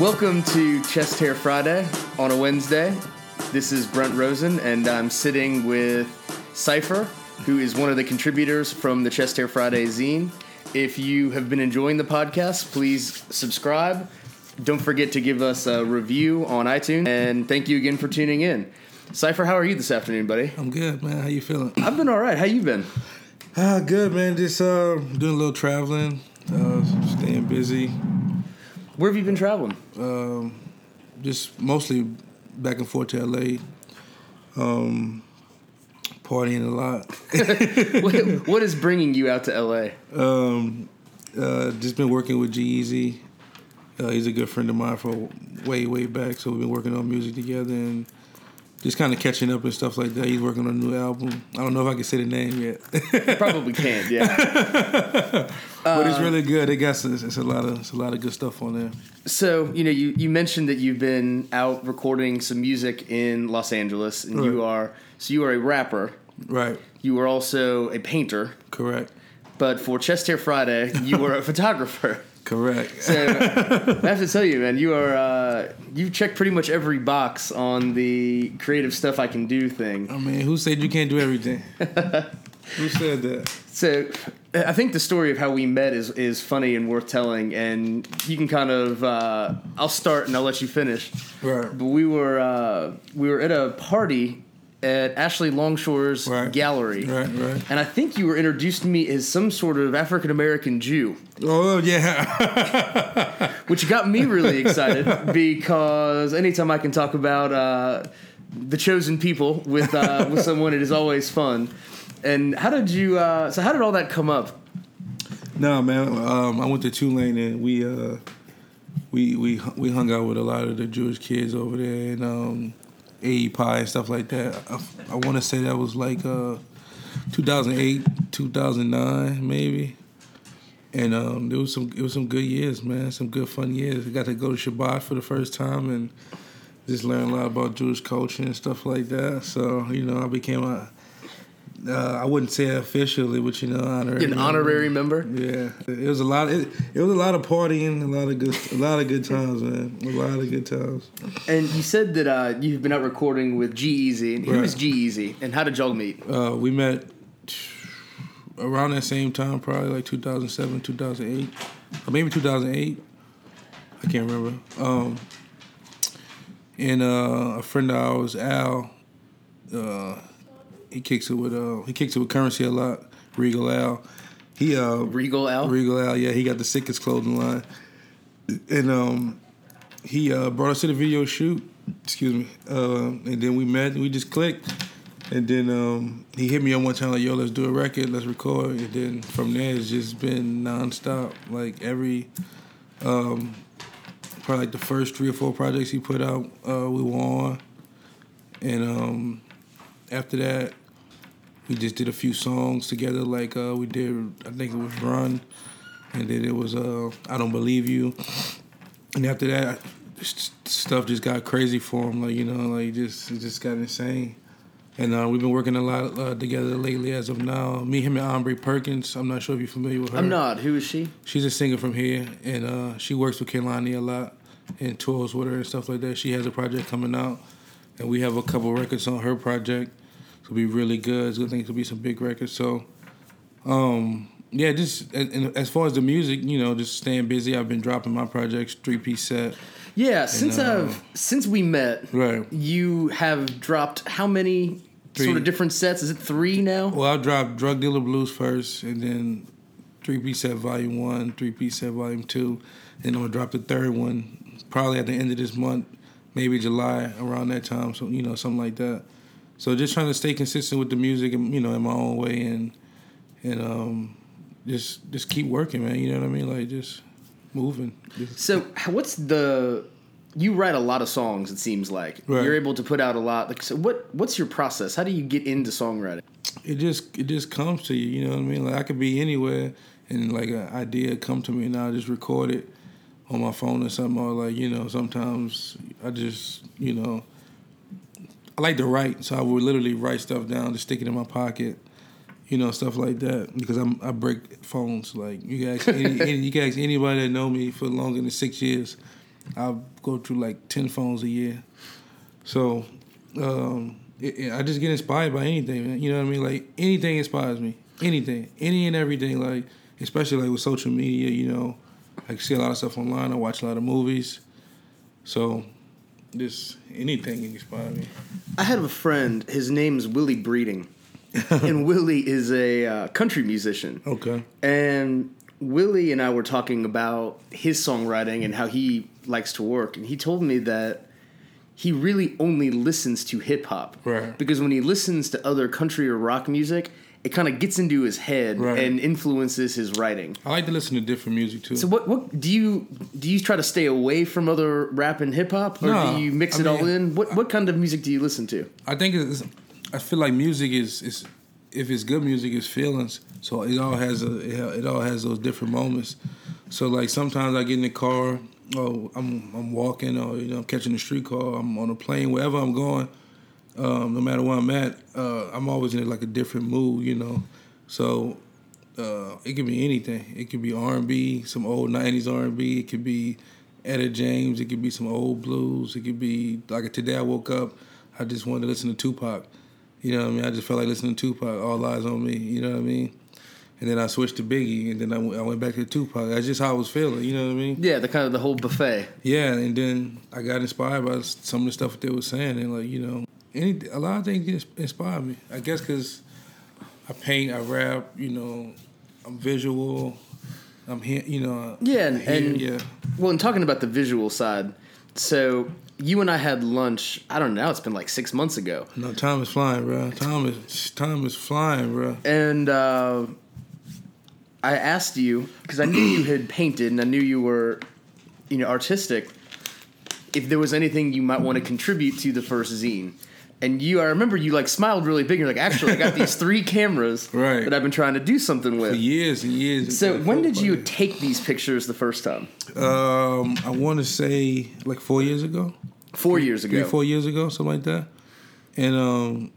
Welcome to Chest Hair Friday on a Wednesday. This is Brent Rosen, and I'm sitting with Cypher, who is one of the contributors from the Chest Hair Friday zine. If you have been enjoying the podcast, please subscribe. Don't forget to give us a review on iTunes, and thank you again for tuning in. Cypher, how are you this afternoon, buddy? I'm good, man. How you feeling? I've been all right. How you been? Ah, good, man. Just uh, doing a little traveling, uh, staying busy. Where have you been traveling? Um, just mostly back and forth to LA. Um, partying a lot. what, what is bringing you out to LA? Um, uh, just been working with G-Eazy. Uh, he's a good friend of mine for way, way back. So we've been working on music together and just kind of catching up and stuff like that. He's working on a new album. I don't know if I can say the name yet. Probably can't. Yeah. but it's really good. It got it's, it's a lot of it's a lot of good stuff on there. So you know, you, you mentioned that you've been out recording some music in Los Angeles, and you are so you are a rapper. Right. You are also a painter, Correct. but for Chest Hair Friday, you were a photographer. Correct. So I have to tell you, man, you are uh, you check pretty much every box on the creative stuff I can do thing. I mean, who said you can't do everything? who said that? So I think the story of how we met is is funny and worth telling, and you can kind of uh, I'll start and I'll let you finish. Right. But we were uh, we were at a party at Ashley Longshore's Right. gallery, Right. Right. and I think you were introduced to me as some sort of African American Jew, Oh yeah. which got me really excited because anytime I can talk about uh, the chosen people with uh, with someone, it is always fun. And how did you? Uh, so how did all that come up? no, man. Um, I went to Tulane and we uh, we we we hung out with a lot of the Jewish kids over there and um, AEPi and stuff like that. I, I want to say that was like uh, 2008, 2009, maybe. And um, there was some it was some good years, man. Some good fun years. I got to go to Shabbat for the first time and just learn a lot about Jewish culture and stuff like that. So you know, I became a uh, I wouldn't say officially, but you know, honorary. An honorary member. Yeah, it was a lot. It, it was a lot of partying, a lot of good, a lot of good times, man. A lot of good times. And you said that uh, you've been out recording with G-Eazy. Who Right. is G-Eazy, and how did y'all meet? Uh, we met around that same time, probably like 2007, 2008, or maybe 2008. I can't remember. Um, and uh, a friend of ours, Al, uh, he kicks it with uh, he kicks it with Curren$y a lot. Regal Al, he uh, Regal Al. Regal Al, yeah, he got the sickest clothing line, and um, he uh, brought us to the video shoot. Excuse me, uh, and then we met. and We just clicked, and then um, he hit me on one time like, "Yo, let's do a record, let's record." And then from there, it's just been nonstop. Like every, um, probably like the first three or four projects he put out, uh, we were on, and um, after that, we just did a few songs together. Like uh, we did, I think it was Run, and then it was uh, I Don't Believe You, and after that, stuff just got crazy for him. Like you know, like just it just got insane. And uh, we've been working a lot uh, together lately. As of now, me, him, and Aubrey Perkins. I'm not sure if you're familiar with her. I'm not. Who is she? She's a singer from here, and uh, she works with Kehlani a lot and tours with her and stuff like that. She has a project coming out, and we have a couple records on her project. It'll be really good. It's- I think it'll be some big records. So, um, yeah, just and, and as far as the music, you know, just staying busy. I've been dropping my projects, three piece set. Yeah, since uh, I've since we met, Right. you have dropped how many Three. sort of different sets? Is it three now? Well, I dropped Drug Dealer Blues first, and then three piece set volume one, three piece set volume two, and I'm gonna drop the third one probably at the end of this month, maybe July around that time. So you know something like that. So just trying to stay consistent with the music, and you know, in my own way, and and um, just just keep working, man. You know what I mean? Like just moving. Just- So, what's the? You write a lot of songs. It seems like Right. you're able to put out a lot. Like, so what? What's your process? How do you get into songwriting? it just it just comes to you. You know what I mean? Like I could be anywhere, and like an idea come to me, and I just record it on my phone or something. Or like you know, sometimes I just you know, I like to write, so I would literally write stuff down, to stick it in my pocket. You know stuff like that because I'm I break phones like you guys any, any, you guys anybody that know me for longer than six years I go through like ten phones a year. So um, it, it, I just get inspired by anything, man. You know what I mean? Like anything inspires me. Anything, any and everything. Like especially like with social media, you know, I see a lot of stuff online. I watch a lot of movies. So just anything inspires me. I had a friend. His name's Willie Breeding, and Willie is a uh, country musician. Okay. And Willie and I were talking about his songwriting and how he likes to work, and he told me that he really only listens to hip hop. Right. Because when he listens to other country or rock music, it kind of gets into his head Right. and influences his writing. I like to listen to different music too. So what what do you do you try to stay away from other rap and hip hop or No, do you mix I it all in? What what kind of music do you listen to? I think it's. I feel like music is is if it's good music, it's feelings. So it all has a it, all has those different moments. So like sometimes I get in the car, oh I'm I'm walking or you know I'm catching a street car, I'm on a plane, wherever I'm going. Um, no matter where I'm at, uh, I'm always in like a different mood, you know. So uh, it could be anything. It could be R&B, some old '90s R&B. It could be Etta James. It could be some old blues. It could be like today I woke up, I just wanted to listen to Tupac. You know what I mean? I just felt like listening to Tupac. All eyes on me. You know what I mean? And then I switched to Biggie, and then I went, went back to Tupac. That's just how I was feeling. You know what I mean? Yeah, the kind of the whole buffet. Yeah, and then I got inspired by some of the stuff that they were saying, and like you know, any a lot of things inspire me. I guess because I paint, I rap, you know, I'm visual. I'm here, you know. Yeah, and, here, and yeah, well, and talking about the visual side, so you and I had lunch. I don't know. It's been like six months ago, no, time is flying, bro. Time is time is flying, bro. and uh, I asked you because I knew you had painted and I knew you were, you know, artistic. If there was anything you might want to contribute to the first zine. And you, I remember you like smiled really big. You're like, actually, I got these three cameras Right. that I've been trying to do something with. For years and years. So when did you fuck, take these pictures the first time? Um, I want to say like four years ago. Four years ago. three, four years ago, something like that. And um,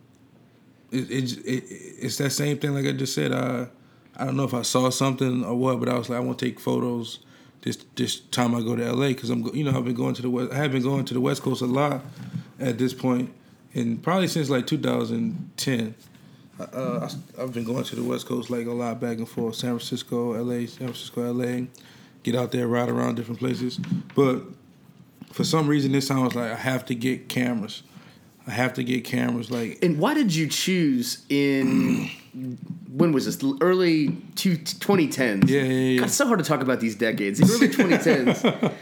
it, it, it it's that same thing. Like I just said, I I don't know if I saw something or what, but I was like, I want to take photos this this time I go to LA because I'm you know I've been going to the west. I have been going to the West Coast a lot at this point, and probably since like 2010. Uh, I, I've been going to the West Coast like a lot, back and forth, San Francisco, LA, San Francisco, LA. Get out there, ride around different places, but for some reason this time I was like, I have to get cameras. I have to get cameras. Like, And why did you choose in when was this? Early two, 2010s. Yeah, yeah, yeah. God, it's so hard to talk about these decades. The early 2010s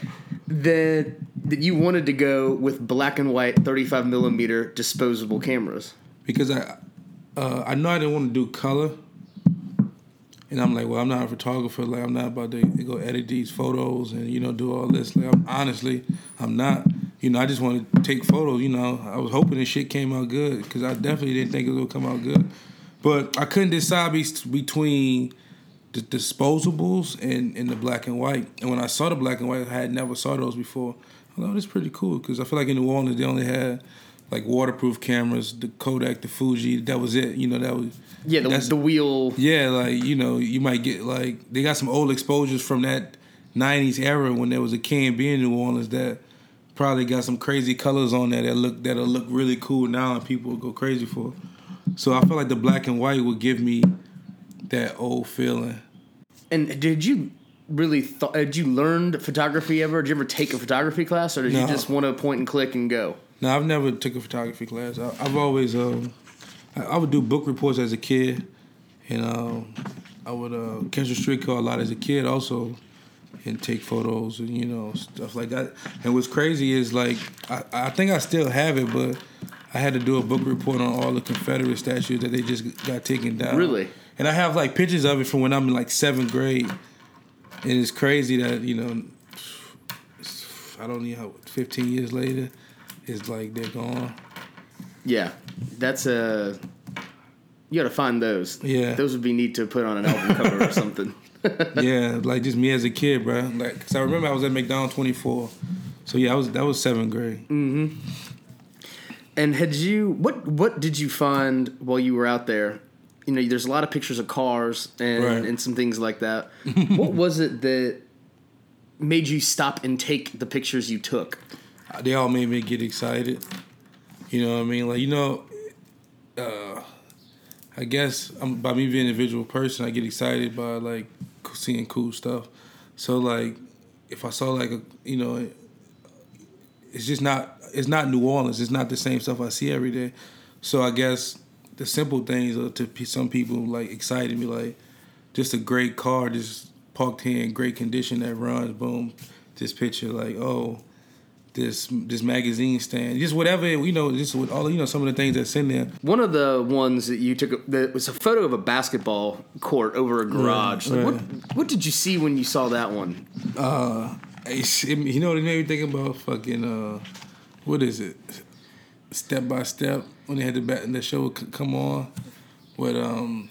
that that you wanted to go with black and white 35 millimeter disposable cameras. because I, uh, I know I didn't want to do color, and I'm like, well, I'm not a photographer. Like, I'm not about to go edit these photos and you know do all this. Like, I'm, honestly, I'm not. You know, I just want to take photos. You know, I was hoping this shit came out good because I definitely didn't think it would come out good, but I couldn't decide between the disposables and, and the black and white. And when I saw the black and white, I had never saw those before. Oh, that's pretty cool because I feel like in New Orleans they only had like waterproof cameras, the Kodak, the Fuji. That was it. You know, that was Yeah, the, that's- the wheel. yeah, like you know, you might get like they got some old exposures from that '90s era when there was a be in New Orleans that probably got some crazy colors on there that look that'll look really cool now and people will go crazy for. So I feel like the black and white would give me that old feeling. And did you really th- did you learn photography ever? Did you ever take a photography class, or did you just want to point and click and go? No, I've never took a photography class. I, I've always um, I, I would do book reports as a kid, and um, I would uh, catch a streetcar a lot as a kid also, and take photos and you know stuff like that. And what's crazy is like I, I think I still have it, but I had to do a book report on all the Confederate statues that they just got taken down. Really? And I have like pictures of it from when I'm in like seventh grade, and it's crazy that you know I don't know how 15 years later, it's like they're gone. Yeah, that's a. You got to find those. Yeah. those would be neat to put on an album cover or something. yeah, like just me as a kid, bro. Like, cause I remember I was at McDonald's 24. So yeah, I was that was seventh grade. Mhm. And had you what what did you find while you were out there? You know, there's a lot of pictures of cars and Right. and some things like that. what was it that made you stop and take the pictures you took? They all made me get excited. You know what I mean? Like you know, uh, I guess I'm, by me being an individual person, I get excited by like seeing cool stuff. So like, if I saw like a you know, it's just not it's not New Orleans. It's not the same stuff I see every day. So I guess the simple things are to some people like excited me like just a great car just parked here in great condition that runs. Boom, this picture like oh this this magazine stand, just whatever you know, just with all you know some of the things that's in there. One of the ones that you took that was a photo of a basketball court over a garage. Right, like, right. What what did you see when you saw that one? Uh, it, you know, it made me think about fucking uh, what is it? Step by step when they had the the show would come on with um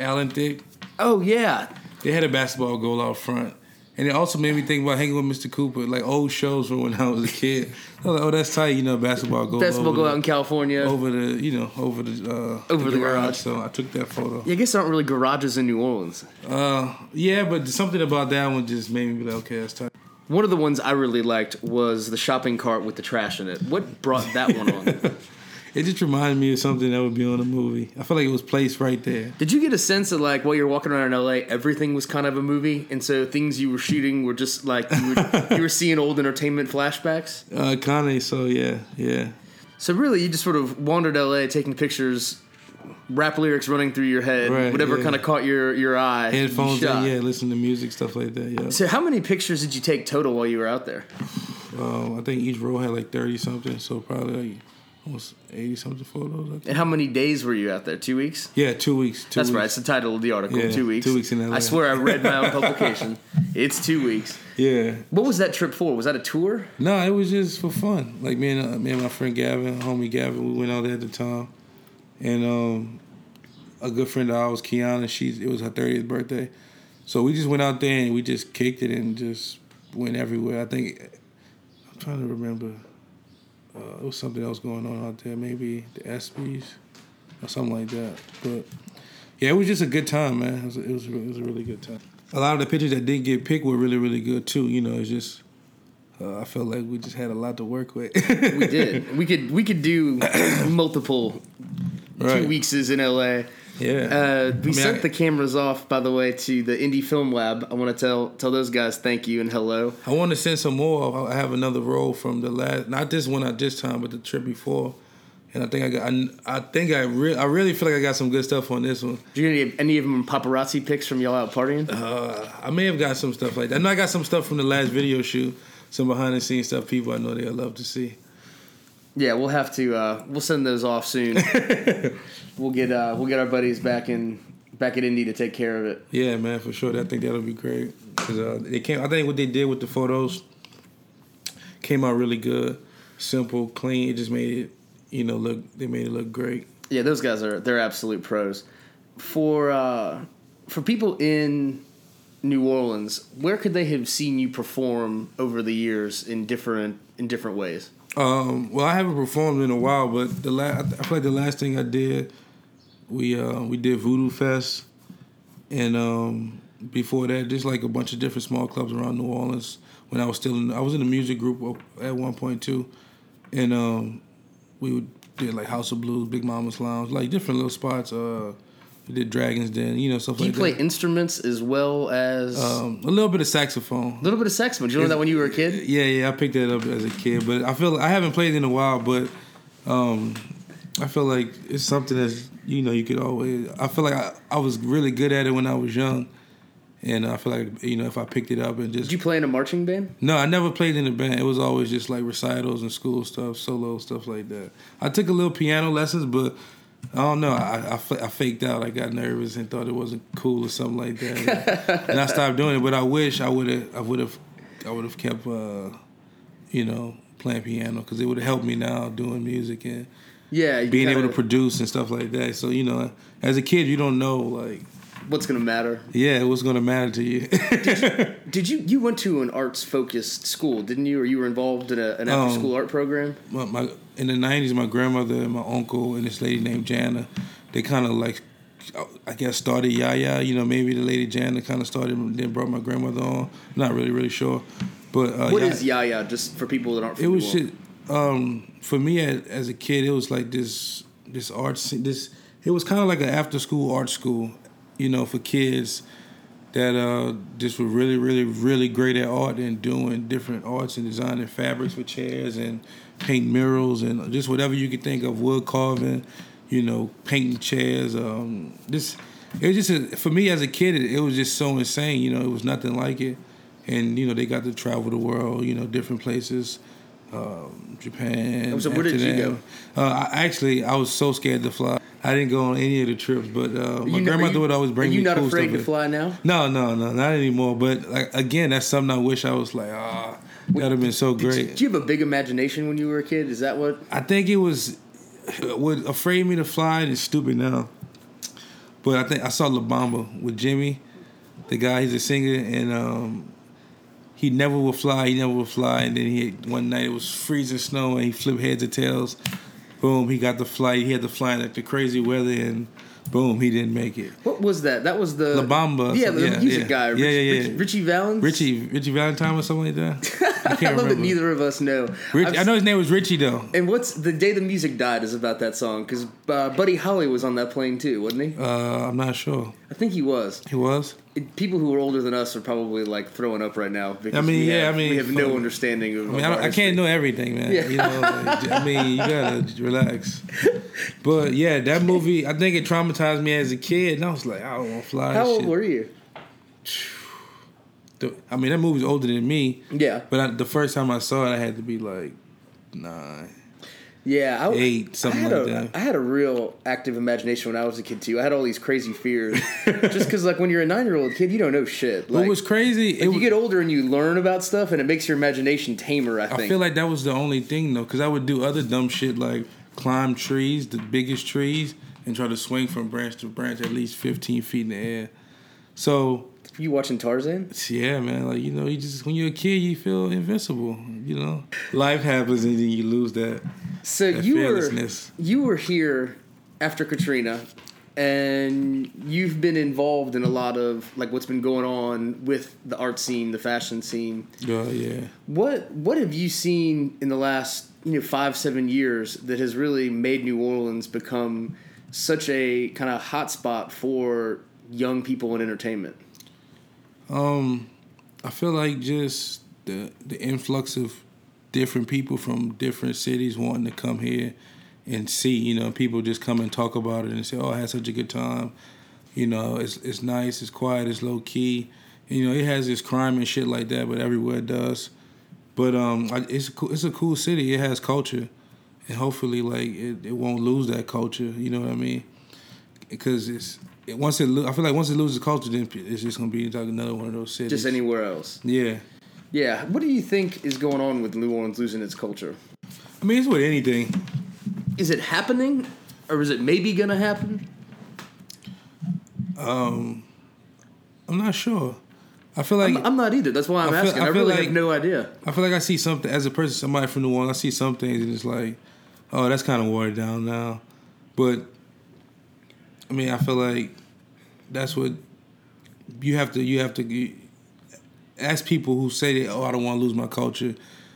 Alan Thicke. Oh yeah, they had a basketball goal out front and it also made me think about hanging with Mr. Cooper, like old shows from when I was a kid. I was like, oh, that's tight, you know, basketball goal. basketball goal out in California over the, you know, over the uh, over the, the garage. garage. So I took that photo. Yeah, I guess there aren't really garages in New Orleans. Uh, yeah, but something about that one just made me be like, okay, that's tight. One of the ones I really liked was the shopping cart with the trash in it. What brought that one on? It just reminded me of something that would be on a movie. I feel like it was placed right there. Did you get a sense of like while you're walking around in LA, everything was kind of a movie, and so things you were shooting were just like you were, you were seeing old entertainment flashbacks? Uh, kind of. So yeah, yeah. So really, you just sort of wandered LA, taking pictures, rap lyrics running through your head, right, whatever yeah. kind of caught your your eye. Headphones, you yeah, listen to music, stuff like that. Yeah. So how many pictures did you take total while you were out there? Um, I think each row had like thirty something, so probably. Like almost eighty something photos. And how many days were you out there? Two weeks. Yeah, two weeks. Two That's weeks. right. It's the title of the article. Yeah, two weeks. Two weeks in LA. I swear I read my own publication. It's two weeks. Yeah. What was that trip for? Was that a tour? No, it was just for fun. Like me and uh, me and my friend Gavin, homie Gavin, we went out there at the time, and um, a good friend of ours, Kiana, she's it was her thirtieth birthday, so we just went out there and we just kicked it and just went everywhere. I think I'm trying to remember uh, there was something else going on out there, maybe the ESPYS or something like that. But yeah, it was just a good time, man. It was, it was, it was a really good time. A lot of the pictures that didn't get picked were really, really good too. You know, it's just uh, I felt like we just had a lot to work with. we did. We could we could do multiple right. two weeks is in LA. Yeah. Uh, we I mean, sent I, the cameras off, by the way, to the Indie Film Lab. I want to tell tell those guys thank you and hello. I want to send some more. I have another roll from the last, not this one at this time, but the trip before. And I think I got. I, I think I really, I really feel like I got some good stuff on this one. Do you get any of them paparazzi pics from y'all out partying? Uh, I may have got some stuff like that. I know I got some stuff from the last video shoot, some behind the scenes stuff. People I know they'll love to see. Yeah, we'll have to. Uh, we'll send those off soon. we'll get uh, we'll get our buddies back in back at Indie to take care of it. Yeah, man, for sure. I think that'll be great because uh, they came. I think what they did with the photos came out really good, simple, clean. It just made it, you know, look. They made it look great. Yeah, those guys are they're absolute pros. For uh, for people in New Orleans, where could they have seen you perform over the years in different in different ways? Um, well, I haven't performed in a while, but the last I feel like the last thing I did, we uh, we did Voodoo Fest, and um, before that, just like a bunch of different small clubs around New Orleans. When I was still in, I was in a music group at one point too, and um, we did like House of Blues, Big Mama's Lounge, like different little spots. Uh, we did Dragons Den, you know, stuff Do like that. you play instruments as well as um, a little bit of saxophone? A little bit of saxophone. Did you learn that when you were a kid? Yeah, yeah, I picked that up as a kid, but I feel I haven't played in a while, but um, I feel like it's something that's you know you could always. I feel like I, I was really good at it when I was young, and I feel like you know if I picked it up and just. Did you play in a marching band? No, I never played in a band. It was always just like recitals and school stuff, solo stuff like that. I took a little piano lessons, but I don't know. I, I, I, faked out. I got nervous and thought it wasn't cool or something like that, and I stopped doing it. But I wish I would have. I would have. I would have kept. Uh, you know, playing piano because it would have helped me now doing music and yeah, being able to produce and stuff like that. So you know, as a kid, you don't know like what's gonna matter. Yeah, what's gonna matter to you. did, you did you you went to an arts focused school, didn't you? Or you were involved in a, an after school um, art program? My, my, in the nineties, my grandmother and my uncle and this lady named Jana, they kind of like I guess started Yaya. You know, maybe the lady Jana kind of started, then brought my grandmother on. Not really, really sure. But uh, What Ya- is Yaya? Just for people that aren't. it was shit. Um, for me as, as a kid, it was like this this art this. It was kind of like an after school art school, you know, for kids that uh just were really, really, really great at art and doing different arts and designing fabrics for chairs and painting murals and just whatever you could think of wood carving, you know, painting chairs. Um, this it was just a, for me as a kid, it, it was just so insane. You know, it was nothing like it, and you know they got to travel the world, you know, different places. Um, Japan. So where did you Amsterdam. Uh, I, actually, I was so scared to fly. I didn't go on any of the trips, but uh, my You know- grandmother you- would always bring Are you me not cool afraid to fly now? No, no, no, not anymore. But like again, that's something I wish I was like, ah, that'd have been so Did you, great. did you have a big imagination when you were a kid? Is that what? I think it was what afraid me to fly and it's stupid now. But I think I saw La Bamba with Jimmy, the guy. He's a singer, and um, he never would fly. He never would fly. And then he one night it was freezing snow, and he flipped heads and tails. Boom, he got the flight. He had to fly in like the crazy weather, and boom, he didn't make it. What was that? That was the La Bamba, Yeah, the yeah, music yeah. guy. Yeah, yeah, yeah. Rich- Ritchie Valens. Richie, Richie Valentine or something like that. I I love that neither of us know. Rich, I've know his name was Richie though. And what's the day the music died is about that song because uh, Buddy Holly was on that plane too, wasn't he? Uh, I'm not sure. I think he was. He was. It- people who are older than us are probably like throwing up right now because I mean, yeah, have, I mean, we have no understanding of. I mean, I, I can't know everything, man. Yeah. You know, like, I mean, you gotta relax. But yeah, that movie, I think it traumatized me as a kid, and I was like, I don't want to fly. How old shit. were you? The- I mean, that movie's older than me, Yeah, but I, the first time I saw it, I had to be like nine. yeah. I, Eight, something I had like a, that. I had a real active imagination when I was a kid too. I had all these crazy fears, just because like when you're a nine year old kid, you don't know shit. Like, what was crazy? like, it you was, get older and you learn about stuff, and it makes your imagination tamer. I think. I feel like that was the only thing though, because I would do other dumb shit like climb trees, the biggest trees, and try to swing from branch to branch at least 15 feet in the air. So you watching Tarzan? Yeah, man. Like you know, you just when you're a kid, you feel invincible. You know, life happens and then you lose that. So That you were you were here after Katrina, and you've been involved in a lot of like what's been going on with the art scene, the fashion scene. Oh yeah. What what have you seen in the last you know five seven years that has really made New Orleans become such a kind of hotspot for young people in entertainment? Um, I feel like just the the influx of different people from different cities wanting to come here and see. You know, people just come and talk about it and say, "Oh, I had such a good time." You know, it's it's nice, it's quiet, it's low key. You know, it has this crime and shit like that, but everywhere it does. But um, it's a cool, it's a cool city. It has culture, and hopefully, like it, it won't lose that culture. You know what I mean? Because it's it, once it lo- I feel like once it loses culture, then it's just gonna be like another one of those cities. Just anywhere else? Yeah, Yeah. What do you think is going on with New Orleans losing its culture? I mean it's with anything. Is it happening, or is it maybe gonna happen? Um, I'm not sure. I feel like I'm, I'm not either. That's why I'm I feel- asking. I I, really like- have no idea. I feel like I see something as a person, somebody from New Orleans. I see some things and it's like, oh, that's kind of watered down now. But I mean, I feel like that's what you have to. You have to ask people who say that. Oh, I don't want to lose my culture.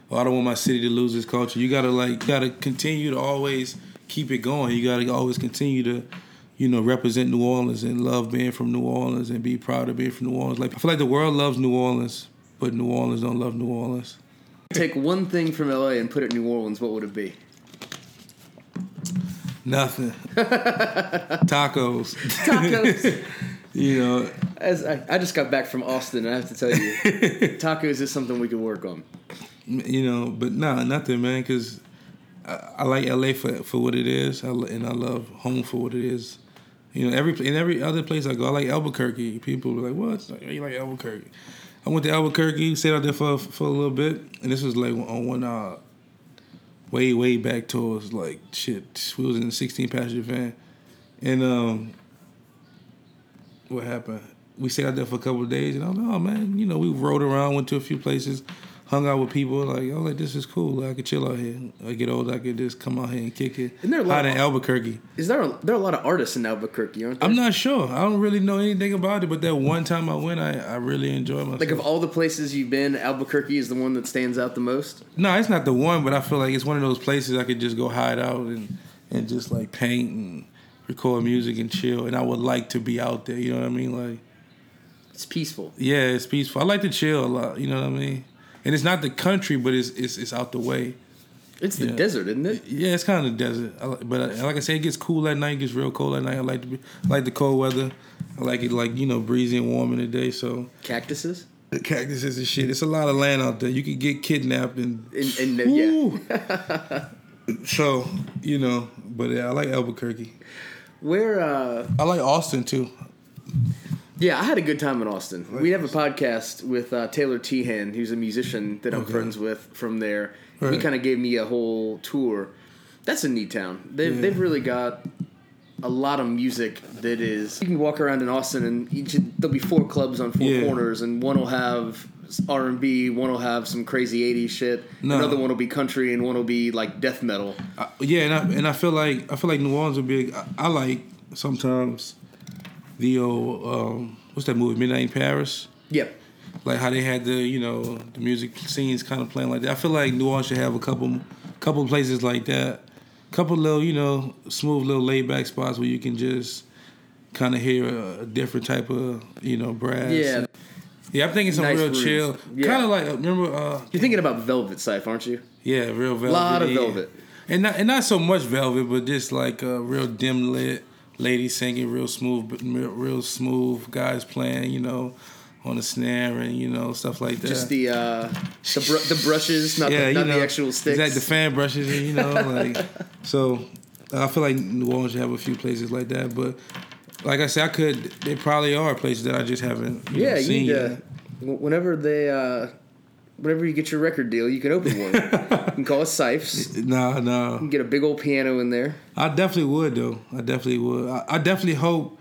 Or I don't want my city to lose its culture. You gotta like, gotta continue to always keep it going. You gotta always continue to. You know, represent New Orleans and love being from New Orleans and be proud of being from New Orleans. Like I feel like the world loves New Orleans, but New Orleans don't love New Orleans. Take one thing from LA and put it in New Orleans. What would it be? Nothing. Tacos. Tacos. You know, As I, I just got back from Austin, and I have to tell you, tacos is something we could work on. you know, but nah, nothing, man. Because I, I like LA for for what it is, I, and I love home for what it is. You know, every in every other place I go, I like Albuquerque. People are like, "What? Like, you like Albuquerque?" I went to Albuquerque, stayed out there for for a little bit, and this was like on one uh, way way back tours. Like shit, we was in a sixteen passenger van, and um, what happened? We stayed out there for a couple of days, and I was like, "Oh man, you know, we rode around, went to a few places, hung out with people like, oh, like this is cool. I could chill out here. I get old, I could just come out here and kick it. Isn't there a lot out in Albuquerque? Is there a, there are a lot of artists in Albuquerque, aren't there? I'm not sure. I don't really know anything about it, but that one time I went, I, I really enjoyed myself. like of all the places you've been, Albuquerque is the one that stands out the most. no, it's not the one, but I feel like it's one of those places I could just go hide out and and just like paint and record music and chill. And I would like to be out there. You know what I mean? Like. It's peaceful. Yeah, it's peaceful. I like to chill a lot. You know what I mean? And it's not the country, but it's it's, it's out the way. It's the Yeah. desert, isn't it? Yeah, it's kind of desert. I but I, like I said, it gets cool at night. It gets real cold at night. I like to be, I like the cold weather. I like it like you know breezy and warm in the day. So Cactuses. the cactuses and shit. It's a lot of land out there. You could get kidnapped and And, and uh, yeah, so you know. But yeah, I like Albuquerque. where? uh I like Austin too. Yeah, I had a good time in Austin. We have a podcast with uh, Taylor Tehan, who's a musician that I'm Okay. friends with from there. He kind of gave me a whole tour. That's a neat town. They've Yeah. they've really got a lot of music that is. You can walk around in Austin and each there'll be four clubs on four Yeah. corners, and one will have R and B, one will have some crazy '80s shit, No. another one will be country, and one will be like death metal. I, yeah, and I and I feel like I feel like New Orleans would be. I, I like sometimes the old um, what's that movie Midnight in Paris. Yep. Like how they had the you know the music scenes kind of playing like that. I feel like New Orleans should have a couple couple places like that. Couple little you know smooth little laid back spots where you can just kind of hear a, a different type of you know brass. Yeah. Yeah, I'm thinking some Nice real chill. Yeah. Kind of like remember uh You're thinking about Velvet Sife, aren't you? yeah, real velvet. A lot of yeah. velvet. And not and not so much velvet, but just like a real dim lit lady singing, real smooth, real, real smooth guys playing, you know, on the snare and you know stuff like that. Just the uh, the, br- the brushes, not, the, not the actual sticks. Exactly, the fan brushes, and you know, like so. I feel like New Orleans should have a few places like that, but like I said, I could. There probably are places that I just haven't. You yeah, know, you need to. wh- Whenever they, uh, whenever you get your record deal, you can open one. you can call it Sipes. You Nah, nah. can get a big old piano in there. I definitely would though. I definitely would. I, I definitely hope,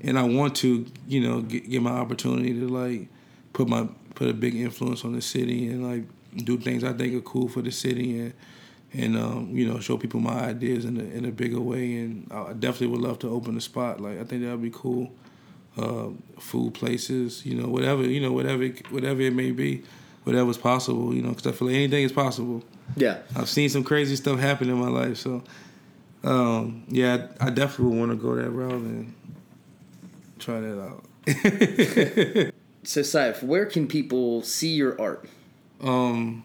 and I want to, you know, get, get my opportunity to like put my put a big influence on the city and like do things I think are cool for the city and and um, you know show people my ideas in a in a bigger way. And I definitely would love to open a spot. Like I think that would be cool. Uh, food places, you know, whatever, you know, whatever, whatever it may be, whatever's possible, you know, because I feel like anything is possible. Yeah, I've seen some crazy stuff happen in my life, so um, yeah, I definitely would want to go that route and try that out. So, Saif, where can people see your art? Um,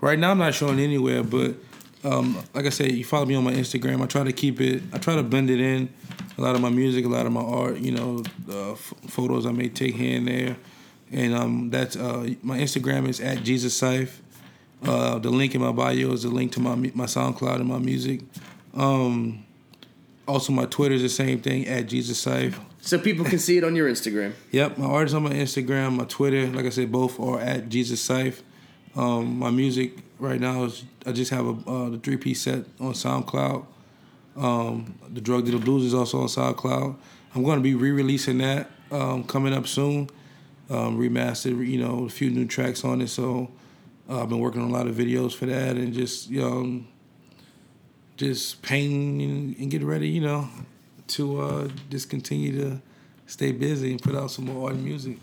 right now, I'm not showing anywhere, but um, like I said, you follow me on my Instagram. I try to keep it. I try to blend it in. A lot of my music, a lot of my art. You know, uh, f- photos I may take here and there, and um, that's uh, my Instagram is at Jesus Sife. Uh, the link in my bio is the link to my my SoundCloud and my music. Um, also, my Twitter is the same thing at Jesus Sife. So people can see it on your Instagram. Yep, my art is on my Instagram, my Twitter. Like I said, both are at Jesus Sife. Um, my music right now is I just have a uh, the three piece set on SoundCloud. Um, the Drug Dealer Blues is also on SoundCloud. I'm going to be re-releasing that um, coming up soon. Um, remastered, you know, a few new tracks on it. So uh, I've been working on a lot of videos for that and just you know, just painting and, getting ready, you know, to uh, just continue to stay busy and put out some more art music.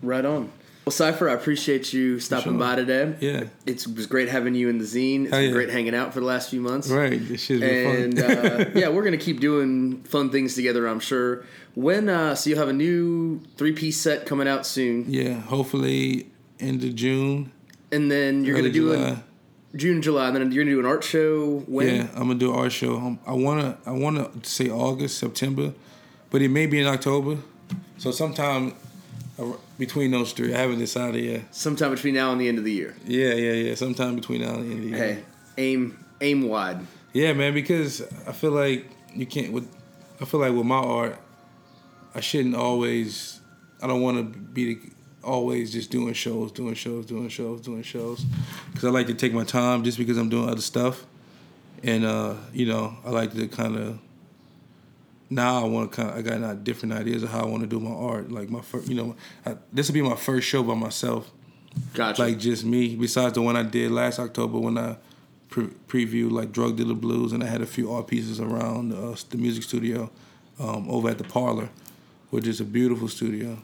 Right on. Well, Cypher, I appreciate you stopping sure. by today. Yeah. It's, it was great having you in the zine. It's been yeah. great hanging out for the last few months. Right, this shit's been And fun. uh, yeah, we're gonna keep doing fun things together. I'm sure. When uh, so you'll have a new three piece set coming out soon, yeah, hopefully end of June. and then you're gonna do July. a June, July, and then you're gonna do an art show. When? Yeah, I'm gonna do an art show. Um, I wanna, I wanna say August, September, but it may be in October. So sometime between those three, I haven't decided yet. Sometime between now and the end of the year. Yeah, yeah, yeah. Sometime between now and the end of the year. Hey, aim aim wide. Yeah, man, because I feel like you can't with I feel like with my art, I shouldn't always I don't want to be the, always just doing shows, doing shows, doing shows, doing shows cuz I like to take my time just because I'm doing other stuff. And uh, you know, I like to kind of now I want to kind of I got uh, different ideas of how I want to do my art. Like my first, you know, I, this will be my first show by myself. Gotcha. Like just me. Besides the one I did last October when I pre- previewed like Drug Dealer Blues, and I had a few art pieces around uh, the music studio um, over at the Parlor, which is a beautiful studio.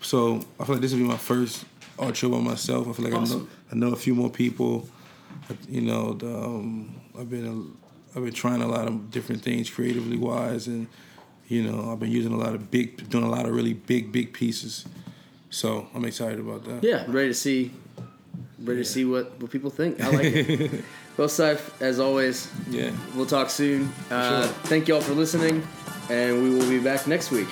So I feel like this will be my first art show by myself. I feel like Awesome. I know I know a few more people. You know, the, um, I've been I've been trying a lot of different things creatively wise, and you know I've been using a lot of big, doing a lot of really big, big pieces. So I'm excited about that. yeah, ready to see, ready to see what what people think. I like it. well, Sif, as always, Yeah. we'll talk soon. Uh, sure. Thank you all for listening, and we will be back next week.